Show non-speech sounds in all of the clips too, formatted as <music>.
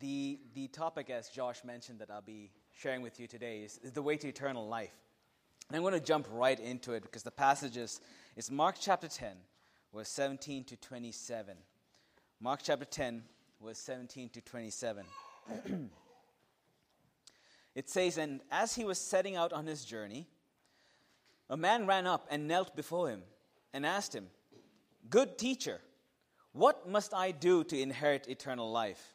the, the topic, as Josh mentioned, that I'll be sharing with you today is, is the way to eternal life. And I'm going to jump right into it because the passage is, is Mark chapter 10, verse 17 to 27. Mark chapter 10, verse 17 to 27. <clears throat> it says, And as he was setting out on his journey, a man ran up and knelt before him and asked him, Good teacher, what must I do to inherit eternal life?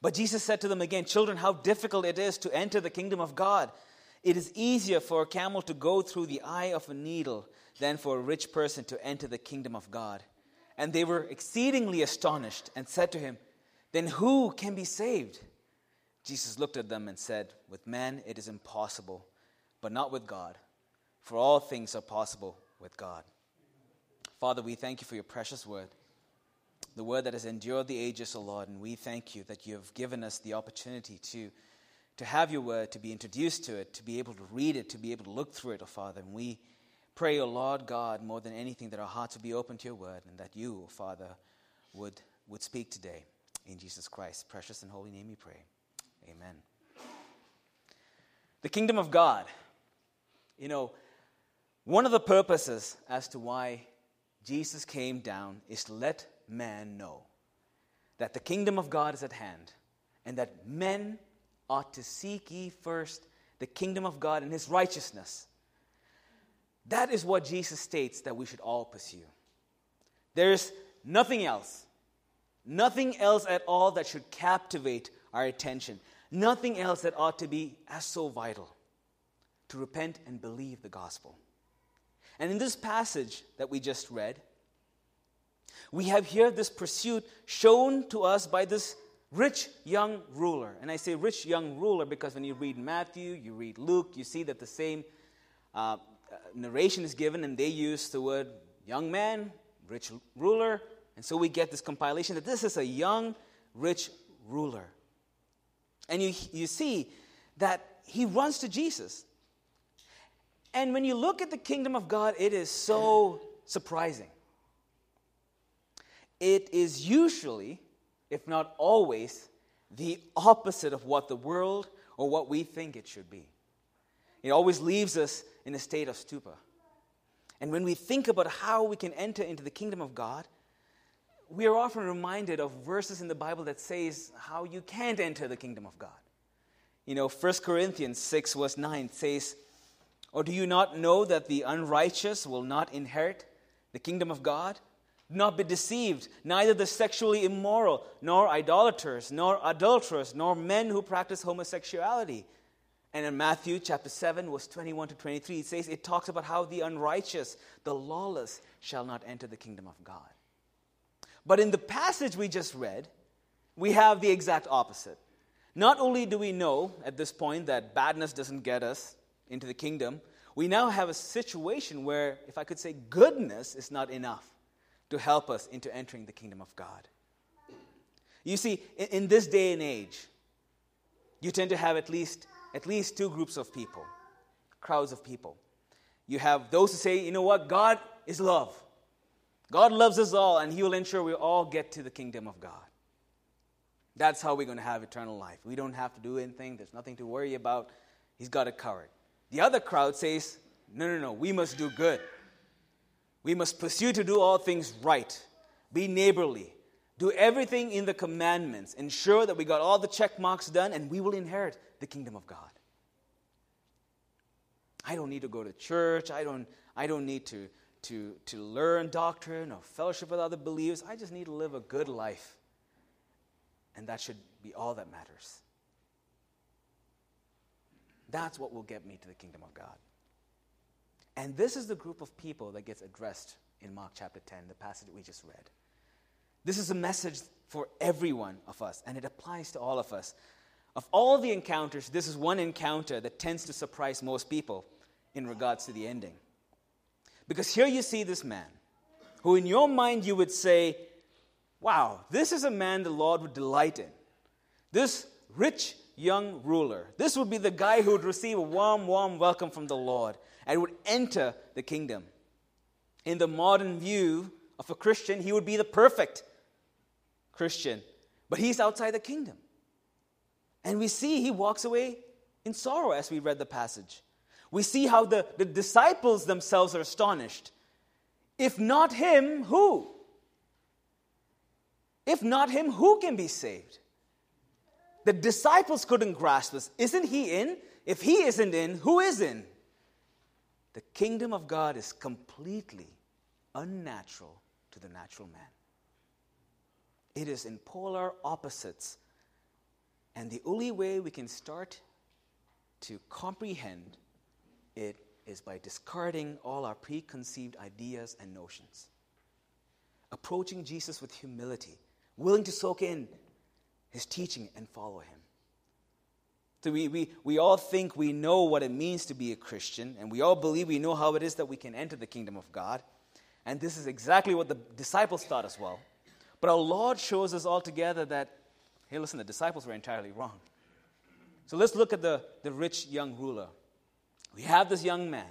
But Jesus said to them again, Children, how difficult it is to enter the kingdom of God. It is easier for a camel to go through the eye of a needle than for a rich person to enter the kingdom of God. And they were exceedingly astonished and said to him, Then who can be saved? Jesus looked at them and said, With man it is impossible, but not with God, for all things are possible with God. Father, we thank you for your precious word the word that has endured the ages, O Lord. And we thank you that you have given us the opportunity to, to have your word, to be introduced to it, to be able to read it, to be able to look through it, O Father. And we pray, O Lord God, more than anything, that our hearts would be open to your word and that you, O Father, would, would speak today. In Jesus Christ's precious and holy name we pray. Amen. The kingdom of God. You know, one of the purposes as to why Jesus came down is to let man know that the kingdom of God is at hand and that men ought to seek ye first the kingdom of God and his righteousness. That is what Jesus states that we should all pursue. There is nothing else, nothing else at all that should captivate our attention, nothing else that ought to be as so vital to repent and believe the gospel. And in this passage that we just read, we have here this pursuit shown to us by this rich young ruler. And I say rich young ruler because when you read Matthew, you read Luke, you see that the same uh, narration is given, and they use the word young man, rich ruler. And so we get this compilation that this is a young, rich ruler. And you, you see that he runs to Jesus. And when you look at the kingdom of God, it is so surprising it is usually, if not always, the opposite of what the world or what we think it should be. It always leaves us in a state of stupor. And when we think about how we can enter into the kingdom of God, we are often reminded of verses in the Bible that says how you can't enter the kingdom of God. You know, 1 Corinthians 6 verse 9 says, Or do you not know that the unrighteous will not inherit the kingdom of God? Not be deceived. Neither the sexually immoral, nor idolaters, nor adulterers, nor men who practice homosexuality. And in Matthew chapter 7, verse 21 to 23, it says, it talks about how the unrighteous, the lawless, shall not enter the kingdom of God. But in the passage we just read, we have the exact opposite. Not only do we know at this point that badness doesn't get us into the kingdom, we now have a situation where, if I could say, goodness is not enough to help us into entering the kingdom of God. You see, in, in this day and age, you tend to have at least, at least two groups of people, crowds of people. You have those who say, you know what, God is love. God loves us all, and He will ensure we all get to the kingdom of God. That's how we're going to have eternal life. We don't have to do anything, there's nothing to worry about. He's got it covered. The other crowd says, no, no, no, we must do good. We must pursue to do all things right, be neighborly, do everything in the commandments, ensure that we got all the check marks done, and we will inherit the kingdom of God. I don't need to go to church. I don't, I don't need to, to, to learn doctrine or fellowship with other believers. I just need to live a good life. And that should be all that matters. That's what will get me to the kingdom of God. And this is the group of people that gets addressed in Mark chapter 10, the passage we just read. This is a message for every one of us, and it applies to all of us. Of all the encounters, this is one encounter that tends to surprise most people in regards to the ending. Because here you see this man, who in your mind you would say, Wow, this is a man the Lord would delight in. This rich young ruler. This would be the guy who would receive a warm, warm welcome from the Lord and would enter the kingdom. In the modern view of a Christian, he would be the perfect Christian, but he's outside the kingdom. And we see he walks away in sorrow as we read the passage. We see how the, the disciples themselves are astonished. If not him, who? If not him, who can be saved? The disciples couldn't grasp this. Isn't he in? If he isn't in, who is in? The kingdom of God is completely unnatural to the natural man. It is in polar opposites. And the only way we can start to comprehend it is by discarding all our preconceived ideas and notions. Approaching Jesus with humility, willing to soak in his teaching and follow him. So we, we, we all think we know what it means to be a Christian, and we all believe we know how it is that we can enter the kingdom of God. And this is exactly what the disciples thought as well. But our Lord shows us altogether that, hey, listen, the disciples were entirely wrong. So let's look at the, the rich young ruler. We have this young man.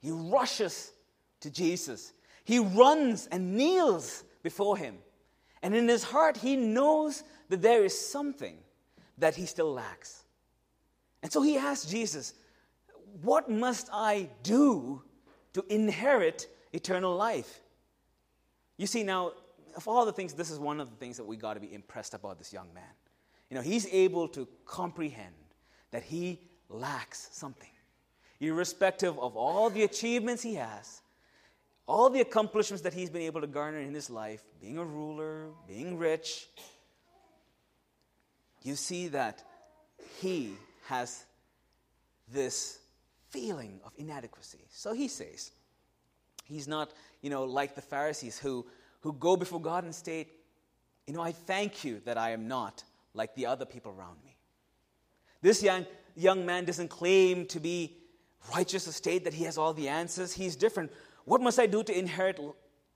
He rushes to Jesus, he runs and kneels before him. And in his heart, he knows that there is something that he still lacks. And so he asks Jesus, What must I do to inherit eternal life? You see, now, of all the things, this is one of the things that we got to be impressed about this young man. You know, he's able to comprehend that he lacks something. Irrespective of all the achievements he has, all the accomplishments that he's been able to garner in his life, being a ruler, being rich, you see that he has this feeling of inadequacy. So he says, he's not, you know, like the Pharisees who, who go before God and state, you know, I thank you that I am not like the other people around me. This young, young man doesn't claim to be righteous or state that he has all the answers. He's different. What must I do to inherit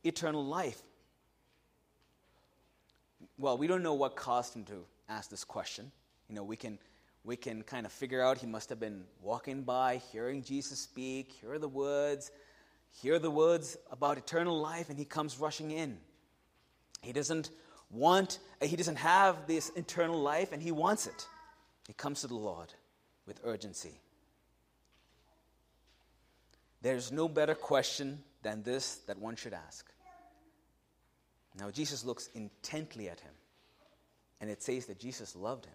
eternal life? Well, we don't know what caused him to ask this question. You know, we can, we can kind of figure out he must have been walking by, hearing Jesus speak, hear the words, hear the words about eternal life, and he comes rushing in. He doesn't want, uh, he doesn't have this eternal life, and he wants it. He comes to the Lord with urgency. There's no better question than this that one should ask. Now, Jesus looks intently at him, and it says that Jesus loved him.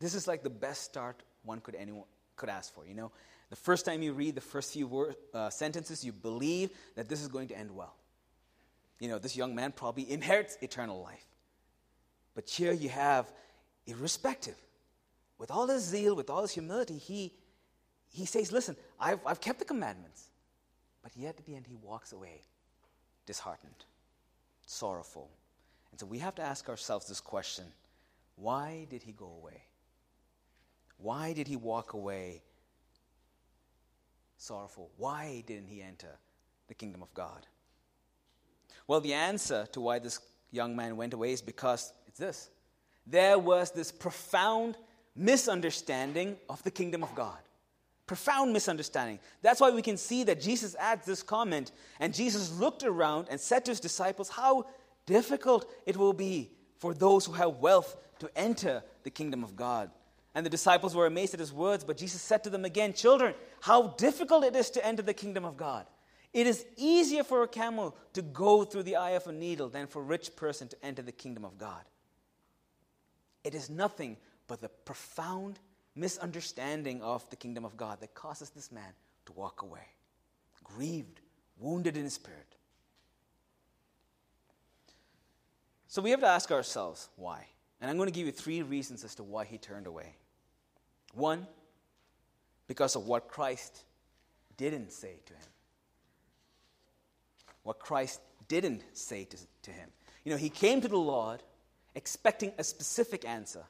This is like the best start one could anyone could ask for. You know, the first time you read the first few word, uh, sentences, you believe that this is going to end well. You know, this young man probably inherits eternal life. But here you have, irrespective, with all his zeal, with all his humility, he he says, Listen, I've, I've kept the commandments. But yet at the end, he walks away disheartened, sorrowful. And so we have to ask ourselves this question why did he go away? Why did he walk away sorrowful? Why didn't he enter the kingdom of God? Well, the answer to why this young man went away is because it's this there was this profound misunderstanding of the kingdom of God. Profound misunderstanding. That's why we can see that Jesus adds this comment, and Jesus looked around and said to his disciples, How difficult it will be for those who have wealth to enter the kingdom of God. And the disciples were amazed at his words, but Jesus said to them again, Children, how difficult it is to enter the kingdom of God. It is easier for a camel to go through the eye of a needle than for a rich person to enter the kingdom of God. It is nothing but the profound misunderstanding of the kingdom of God that causes this man to walk away, grieved, wounded in spirit. So we have to ask ourselves why. And I'm going to give you three reasons as to why he turned away. One, because of what Christ didn't say to him. What Christ didn't say to, to him. You know, he came to the Lord expecting a specific answer.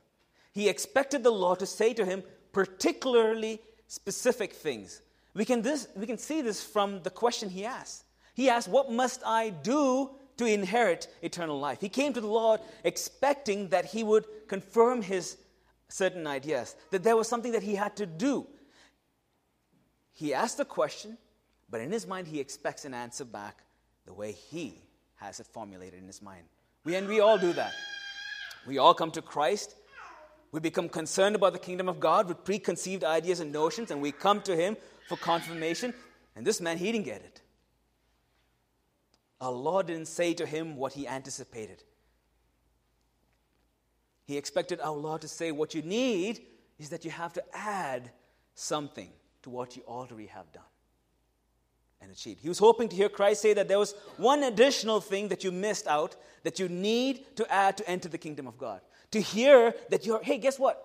He expected the Lord to say to him particularly specific things. We can, this, we can see this from the question he asked. He asked, What must I do to inherit eternal life? He came to the Lord expecting that he would confirm his certain ideas, that there was something that he had to do. He asked a question, but in his mind, he expects an answer back the way he has it formulated in his mind. We, and we all do that. We all come to Christ. We become concerned about the kingdom of God with preconceived ideas and notions, and we come to him for confirmation. And this man, he didn't get it. Lord didn't say to him what he anticipated. He expected our Lord to say, What you need is that you have to add something to what you already have done and achieved. He was hoping to hear Christ say that there was one additional thing that you missed out that you need to add to enter the kingdom of God. To hear that you're, hey, guess what?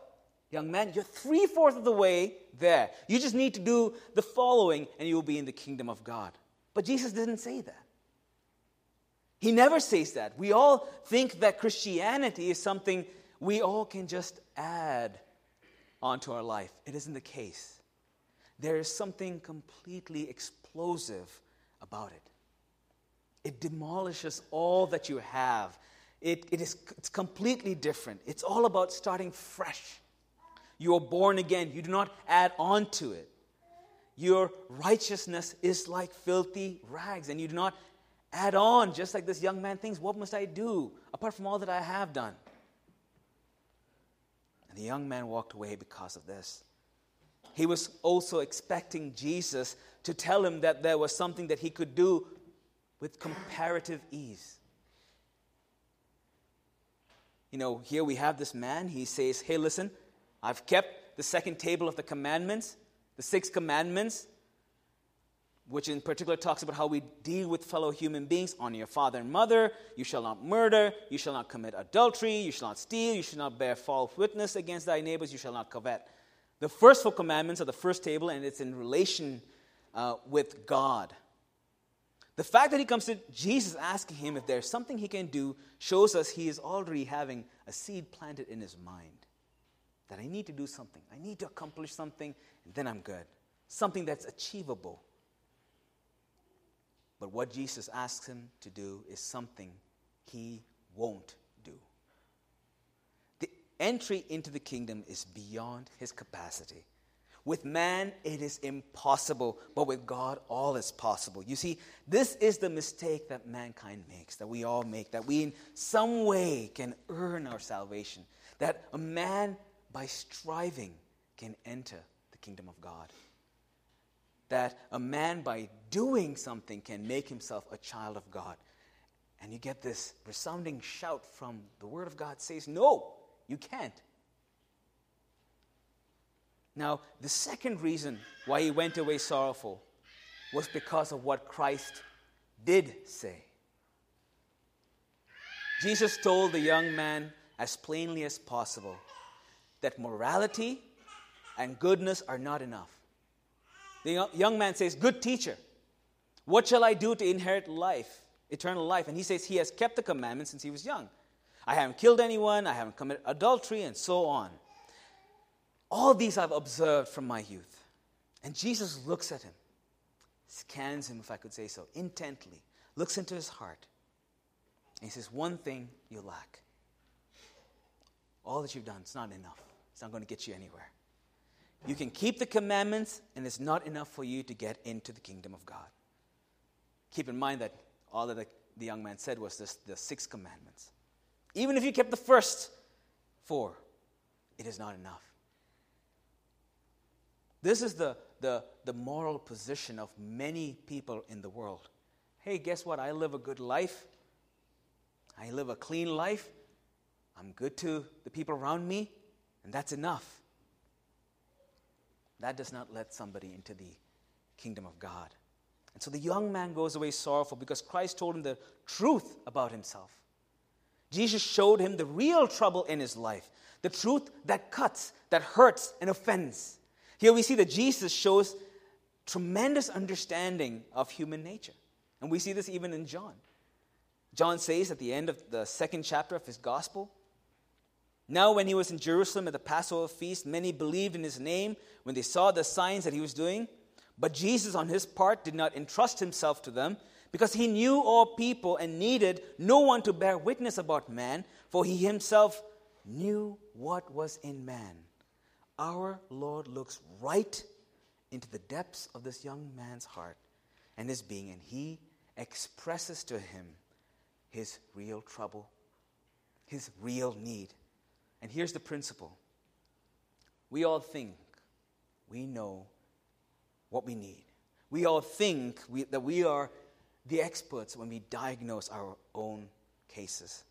Young man, you're three fourths of the way there. You just need to do the following and you will be in the kingdom of God. But Jesus didn't say that. He never says that. We all think that Christianity is something we all can just add onto our life. It isn't the case. There is something completely explosive about it. It demolishes all that you have. It, it is, it's completely different. It's all about starting fresh. You are born again. You do not add on to it. Your righteousness is like filthy rags, and you do not add on, just like this young man thinks, What must I do apart from all that I have done? The young man walked away because of this. He was also expecting Jesus to tell him that there was something that he could do with comparative ease. You know, here we have this man. He says, Hey, listen, I've kept the second table of the commandments, the six commandments which in particular talks about how we deal with fellow human beings. Honor your father and mother. You shall not murder. You shall not commit adultery. You shall not steal. You shall not bear false witness against thy neighbors. You shall not covet the first four commandments are the first table and it's in relation uh, with god. The fact that he comes to jesus asking him if there's something he can do shows us he is already having a seed planted in his mind that i need to do something. I need to accomplish something and then i'm good. Something that's achievable but what Jesus asks him to do is something he won't do. The entry into the kingdom is beyond his capacity. With man, it is impossible, but with God, all is possible. You see, this is the mistake that mankind makes, that we all make, that we in some way can earn our salvation, that a man, by striving, can enter the kingdom of God that a man, by doing something, can make himself a child of God. And you get this resounding shout from the Word of God says, No, you can't. Now, the second reason why he went away sorrowful was because of what Christ did say. Jesus told the young man as plainly as possible that morality and goodness are not enough. The young man says, Good teacher, what shall I do to inherit life, eternal life? And he says, He has kept the commandments since he was young. I haven't killed anyone, I haven't committed adultery, and so on. All these I've observed from my youth. And Jesus looks at him, scans him, if I could say so, intently, looks into his heart. And he says, One thing you lack. All that you've done, it's not enough. It's not going to get you anywhere. You can keep the commandments, and it's not enough for you to get into the kingdom of God. Keep in mind that all that the, the young man said was this, the six commandments. Even if you kept the first four, it is not enough. This is the, the, the moral position of many people in the world. Hey, guess what? I live a good life. I live a clean life. I'm good to the people around me, and that's enough. That does not let somebody into the kingdom of God. And so the young man goes away sorrowful because Christ told him the truth about himself. Jesus showed him the real trouble in his life, the truth that cuts, that hurts, and offends. Here we see that Jesus shows tremendous understanding of human nature. And we see this even in John. John says at the end of the second chapter of his gospel Now, when he was in Jerusalem at the Passover feast, many believed in his name when they saw the signs that he was doing. But Jesus, on his part, did not entrust himself to them because he knew all people and needed no one to bear witness about man, for he himself knew what was in man. Our Lord looks right into the depths of this young man's heart and his being, and he expresses to him his real trouble, his real need. And here's the principle we all think we know what we need. We all think we, that we are the experts when we diagnose our own cases.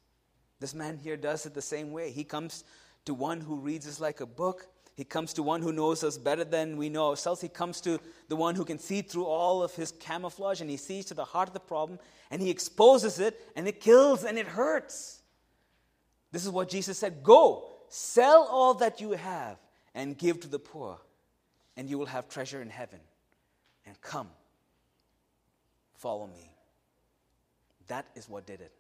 This man here does it the same way. He comes to one who reads us like a book. He comes to one who knows us better than we know ourselves. He comes to the one who can see through all of his camouflage and he sees to the heart of the problem and he exposes it and it kills and it hurts. This is what Jesus said Go, sell all that you have and give to the poor, and you will have treasure in heaven. And come, follow me. That is what did it.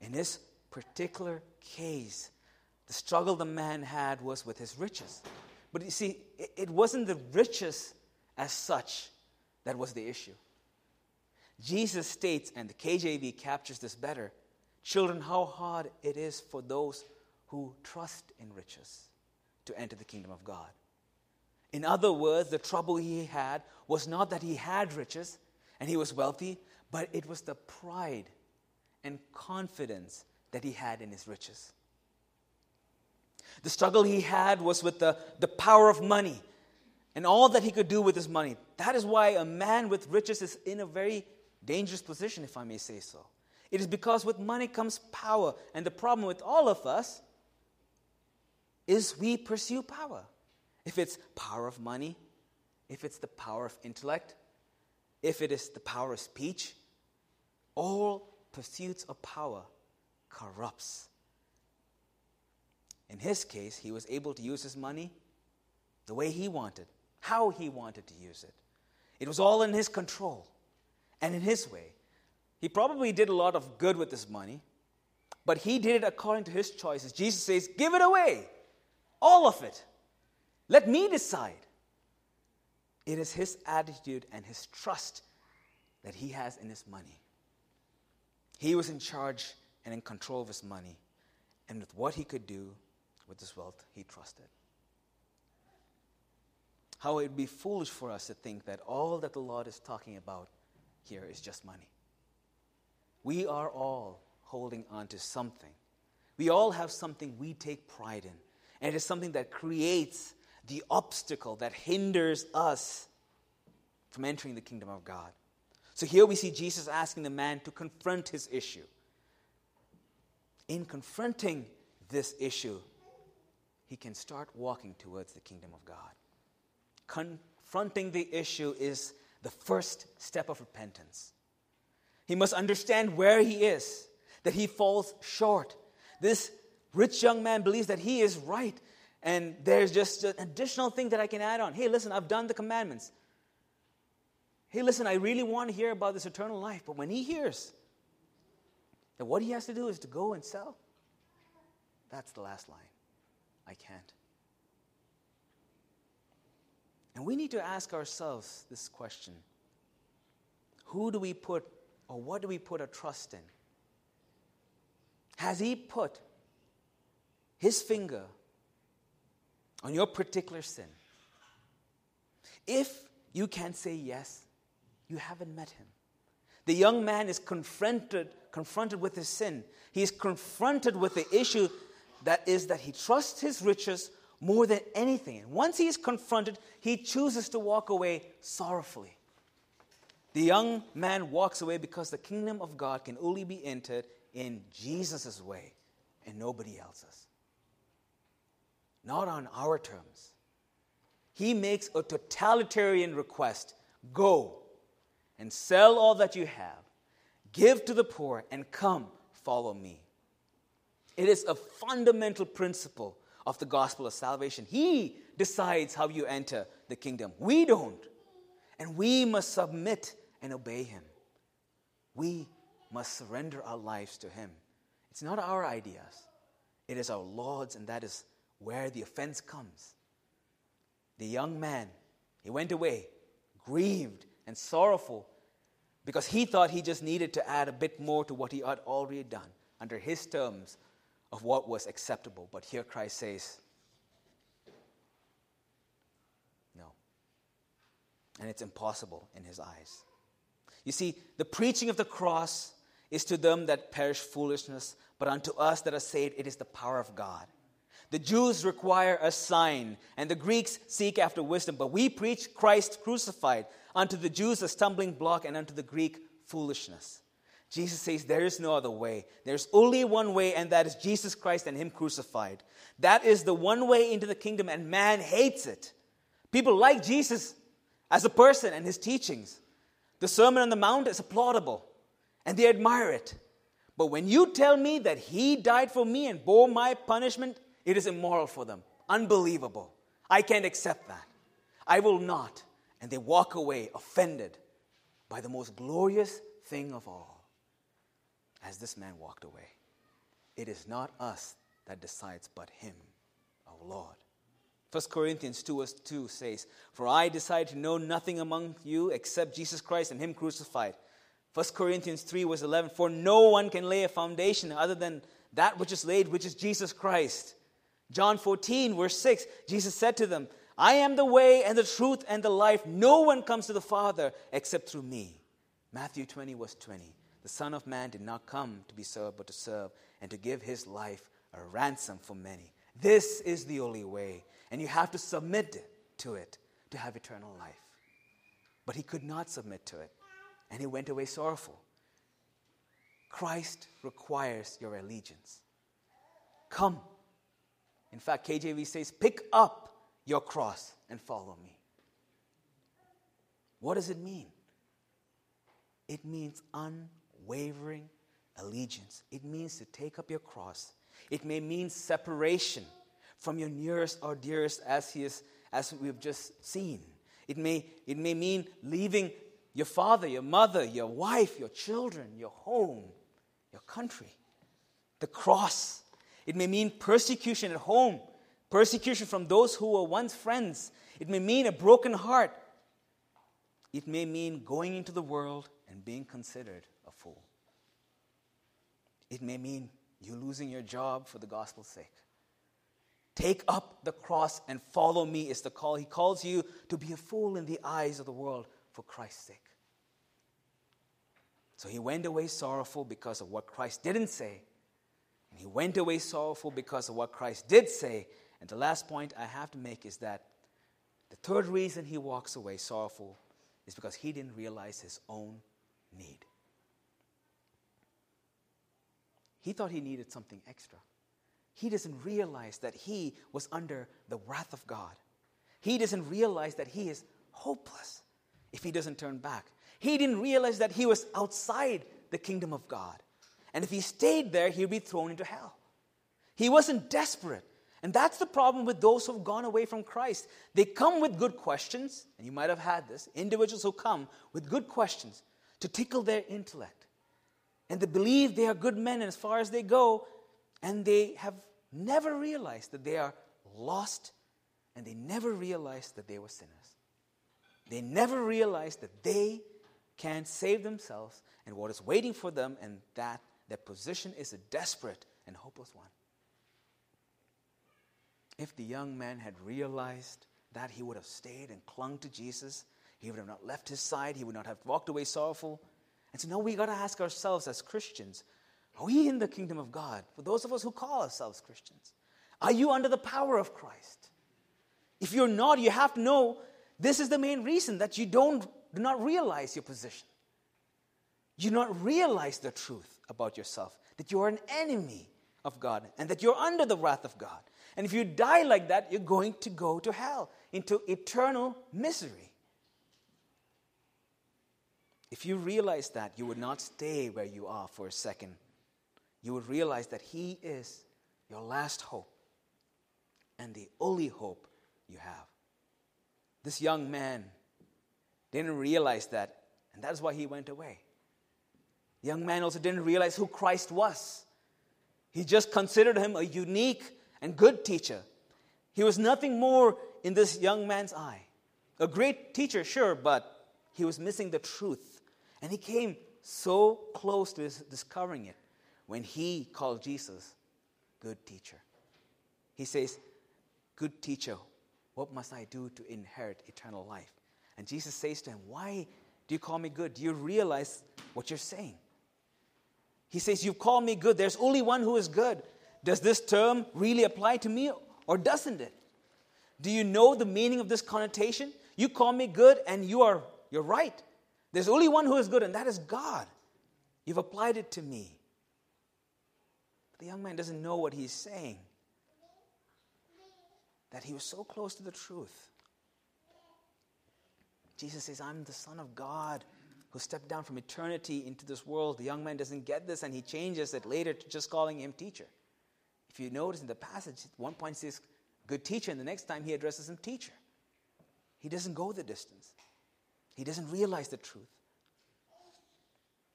In this particular case, the struggle the man had was with his riches. But you see, it wasn't the riches as such that was the issue. Jesus states, and the KJV captures this better children, how hard it is for those who trust in riches to enter the kingdom of God. In other words, the trouble he had was not that he had riches and he was wealthy, but it was the pride and confidence that he had in his riches. The struggle he had was with the, the power of money and all that he could do with his money. That is why a man with riches is in a very dangerous position, if I may say so. It is because with money comes power. And the problem with all of us is we pursue power. If it's power of money, if it's the power of intellect, if it is the power of speech, all pursuits of power corrupts. In his case, he was able to use his money the way he wanted, how he wanted to use it. It was all in his control and in his way. He probably did a lot of good with his money, but he did it according to his choices. Jesus says, Give it away, all of it. Let me decide. It is his attitude and his trust that he has in his money. He was in charge and in control of his money, and with what he could do with his wealth, he trusted. How it would be foolish for us to think that all that the Lord is talking about here is just money. We are all holding on to something. We all have something we take pride in, and it is something that creates the obstacle that hinders us from entering the kingdom of God. So here we see Jesus asking the man to confront his issue. In confronting this issue, he can start walking towards the kingdom of God. Confronting the issue is the first step of repentance. He must understand where he is, that he falls short. This rich young man believes that he is right, and there's just an additional thing that I can add on. Hey, listen, I've done the commandments. Hey, listen, I really want to hear about this eternal life. But when he hears that what he has to do is to go and sell, that's the last line. I can't. And we need to ask ourselves this question Who do we put, or what do we put our trust in? Has He put His finger on your particular sin? If you can say yes, you haven't met Him. The young man is confronted, confronted with his sin. He is confronted with the issue that is that he trusts his riches more than anything. And once he is confronted, he chooses to walk away sorrowfully. The young man walks away because the kingdom of God can only be entered in Jesus' way and nobody else's. Not on our terms, he makes a totalitarian request Go and sell all that you have, give to the poor, and come follow me. It is a fundamental principle of the gospel of salvation. He decides how you enter the kingdom. We don't. And we must submit and obey him. We must surrender our lives to him. It's not our ideas, it is our Lord's, and that is where the offense comes. The young man, he went away, grieved and sorrowful, because he thought he just needed to add a bit more to what he had already done under his terms of what was acceptable. But here Christ says, no. And it's impossible in his eyes. You see, the preaching of the cross is to them that perish foolishness, but unto us that are saved, it is the power of God. The Jews require a sign, and the Greeks seek after wisdom, but we preach Christ crucified, unto the Jews a stumbling block, and unto the Greek foolishness. Jesus says there is no other way. There's only one way, and that is Jesus Christ and Him crucified. That is the one way into the kingdom, and man hates it. People like Jesus as a person and His teachings. The Sermon on the Mount is applaudable, and they admire it. But when you tell me that He died for me and bore my punishment, it is immoral for them. Unbelievable. I can't accept that. I will not. And they walk away offended by the most glorious thing of all as this man walked away. It is not us that decides, but him, our Lord. 1 Corinthians 2 verse 2 says, For I decided to know nothing among you except Jesus Christ and him crucified. 1 Corinthians 3 verse 11, For no one can lay a foundation other than that which is laid, which is Jesus Christ. John 14 verse 6, Jesus said to them, I am the way and the truth and the life. No one comes to the Father except through me. Matthew 20 verse 20. The Son of Man did not come to be served, but to serve and to give his life a ransom for many. This is the only way, and you have to submit to it to have eternal life. But he could not submit to it, and he went away sorrowful. Christ requires your allegiance. Come. In fact, KJV says, pick up your cross and follow me. What does it mean? It means unwavering allegiance. It means to take up your cross. It may mean separation from your nearest or dearest as he is, as we've just seen. It may, it may mean leaving your father, your mother, your wife, your children, your home, your country. The cross. It may mean persecution at home, persecution from those who were once friends. It may mean a broken heart. It may mean going into the world and being considered a fool. It may mean you losing your job for the gospel's sake. Take up the cross and follow me is the call. He calls you to be a fool in the eyes of the world for Christ's sake. So he went away sorrowful because of what Christ didn't say. And he went away sorrowful because of what Christ did say. And the last point I have to make is that the third reason he walks away sorrowful is because he didn't realize his own need. He thought he needed something extra. He doesn't realize that he was under the wrath of God. He doesn't realize that he is hopeless if he doesn't turn back. He didn't realize that he was outside the kingdom of God. And if he stayed there, he'd be thrown into hell. He wasn't desperate. And that's the problem with those who've gone away from Christ. They come with good questions, and you might have had this individuals who come with good questions to tickle their intellect and they believe they are good men and as far as they go, and they have never realized that they are lost, and they never realized that they were sinners. They never realized that they can't save themselves and what is waiting for them, and that their position is a desperate and hopeless one. If the young man had realized that, he would have stayed and clung to Jesus. He would have not left his side. He would not have walked away sorrowful. And so now we got to ask ourselves as Christians are we in the kingdom of God? For those of us who call ourselves Christians, are you under the power of Christ? If you're not, you have to know this is the main reason that you don't do not realize your position. You do not realize the truth about yourself, that you are an enemy of God and that you're under the wrath of God. And if you die like that, you're going to go to hell. into eternal misery. If you realize that, you would not stay where you are for a second. You would realize that He is your last hope and the only hope you have. This young man didn't realize that, and that's why he went away. The young man also didn't realize who Christ was. He just considered him a unique and good teacher. He was nothing more in this young man's eye. A great teacher, sure, but he was missing the truth. And he came so close to discovering it when he called Jesus good teacher. He says, Good teacher, what must I do to inherit eternal life? And Jesus says to him, Why do you call me good? Do you realize what you're saying? He says, You call me good. There's only one who is good. Does this term really apply to me or doesn't it? Do you know the meaning of this connotation? You call me good and you are you're right. There's only one who is good and that is God. You've applied it to me. The young man doesn't know what he's saying. That he was so close to the truth. Jesus says, I'm the Son of God who stepped down from eternity into this world. The young man doesn't get this and he changes it later to just calling him teacher. If you notice in the passage, at one point says, good teacher, and the next time he addresses him, teacher. He doesn't go the distance, he doesn't realize the truth.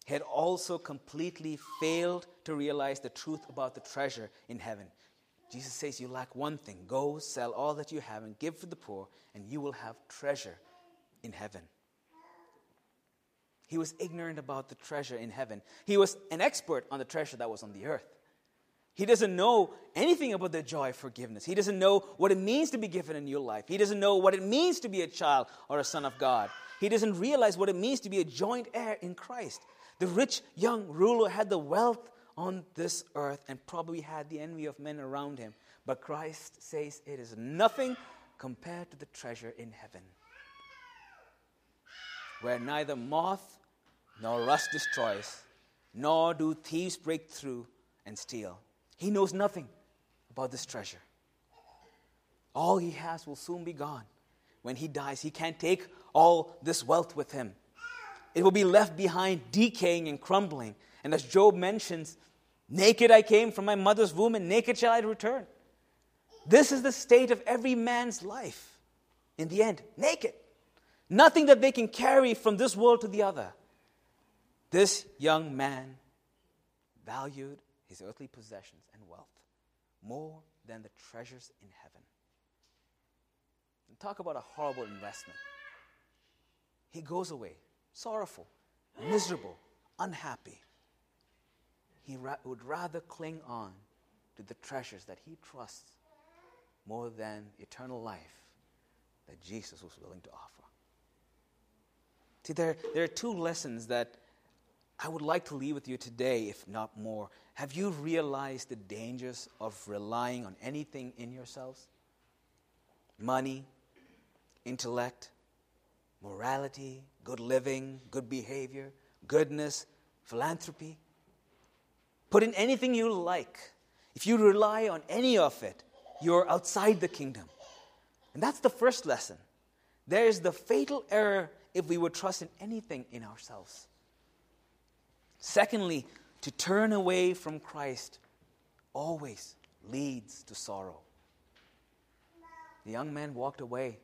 Had also completely failed to realize the truth about the treasure in heaven. Jesus says, You lack one thing. Go, sell all that you have, and give for the poor, and you will have treasure in heaven. He was ignorant about the treasure in heaven. He was an expert on the treasure that was on the earth. He doesn't know anything about the joy of forgiveness. He doesn't know what it means to be given a new life. He doesn't know what it means to be a child or a son of God. He doesn't realize what it means to be a joint heir in Christ. The rich young ruler had the wealth on this earth and probably had the envy of men around him. But Christ says it is nothing compared to the treasure in heaven, where neither moth nor rust destroys, nor do thieves break through and steal. He knows nothing about this treasure. All he has will soon be gone. When he dies, he can't take all this wealth with him. It will be left behind, decaying and crumbling. And as Job mentions, naked I came from my mother's womb, and naked shall I return. This is the state of every man's life in the end naked. Nothing that they can carry from this world to the other. This young man valued his earthly possessions and wealth more than the treasures in heaven. And talk about a horrible investment. He goes away sorrowful, miserable, unhappy. He ra- would rather cling on to the treasures that he trusts more than eternal life that Jesus was willing to offer. See, there, there are two lessons that I would like to leave with you today, if not more. Have you realized the dangers of relying on anything in yourselves? Money, intellect, morality, good living, good behavior, goodness, philanthropy. Put in anything you like. If you rely on any of it, you're outside the kingdom. And that's the first lesson. There is the fatal error if we would trust in anything in ourselves. Secondly, to turn away from Christ always leads to sorrow. The young man walked away,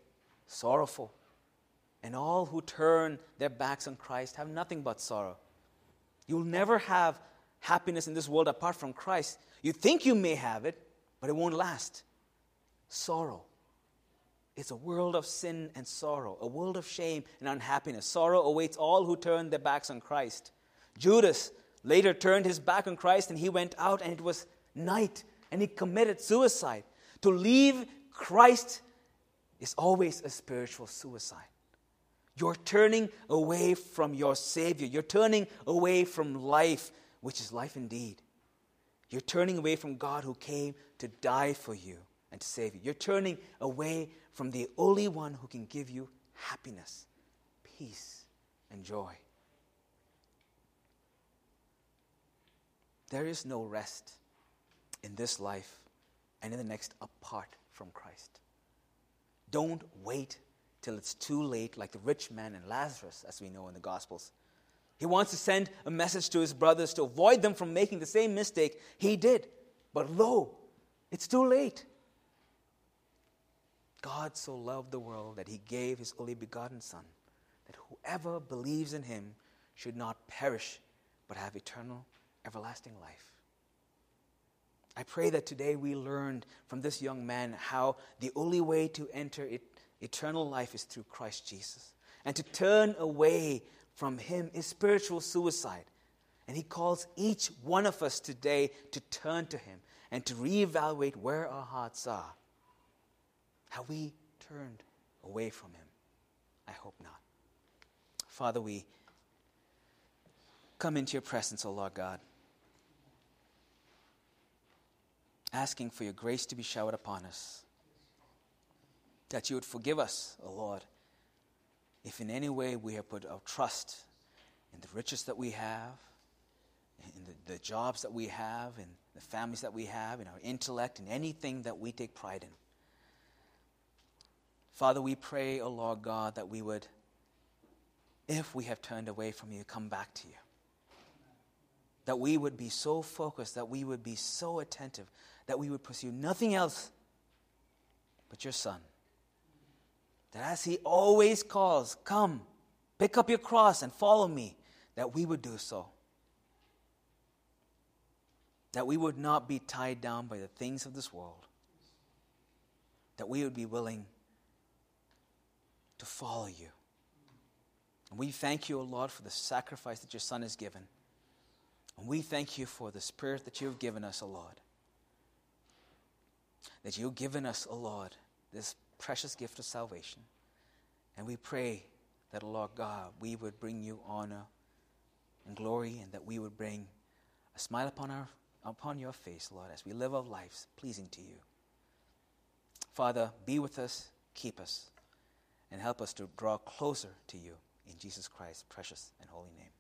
sorrowful. And all who turn their backs on Christ have nothing but sorrow. You'll never have happiness in this world apart from Christ. You think you may have it, but it won't last. Sorrow. It's a world of sin and sorrow, a world of shame and unhappiness. Sorrow awaits all who turn their backs on Christ. Judas later turned his back on Christ and he went out, and it was night, and he committed suicide. To leave Christ is always a spiritual suicide. You're turning away from your Savior. You're turning away from life, which is life indeed. You're turning away from God who came to die for you and to save you. You're turning away from the only one who can give you happiness, peace, and joy. There is no rest in this life and in the next apart from Christ. Don't wait till it's too late, like the rich man and Lazarus, as we know in the Gospels. He wants to send a message to his brothers to avoid them from making the same mistake he did. But lo, it's too late. God so loved the world that he gave his only begotten Son, that whoever believes in him should not perish, but have eternal, everlasting life. I pray that today we learned from this young man how the only way to enter it, eternal life is through Christ Jesus. And to turn away from him is spiritual suicide. And he calls each one of us today to turn to him and to reevaluate where our hearts are. Have we turned away from him? I hope not. Father, we come into your presence, O Lord God, asking for your grace to be showered upon us, that you would forgive us, O Lord, if in any way we have put our trust in the riches that we have, in the, the jobs that we have, in the families that we have, in our intellect, in anything that we take pride in. Father, we pray, O Lord God, that we would, if we have turned away from you, come back to you. That we would be so focused, that we would be so attentive, that we would pursue nothing else but your Son. That as He always calls, Come, pick up your cross and follow me, that we would do so. That we would not be tied down by the things of this world. That we would be willing to follow you. And we thank you, O Lord, for the sacrifice that your Son has given. And we thank you for the Spirit that you have given us, O Lord. That you've given us, O Lord, this precious gift of salvation. And we pray that, Lord God, we would bring you honor and glory and that we would bring a smile upon, our, upon your face, Lord, as we live our lives pleasing to you. Father, be with us, keep us, and help us to draw closer to you. In Jesus Christ's precious and holy name.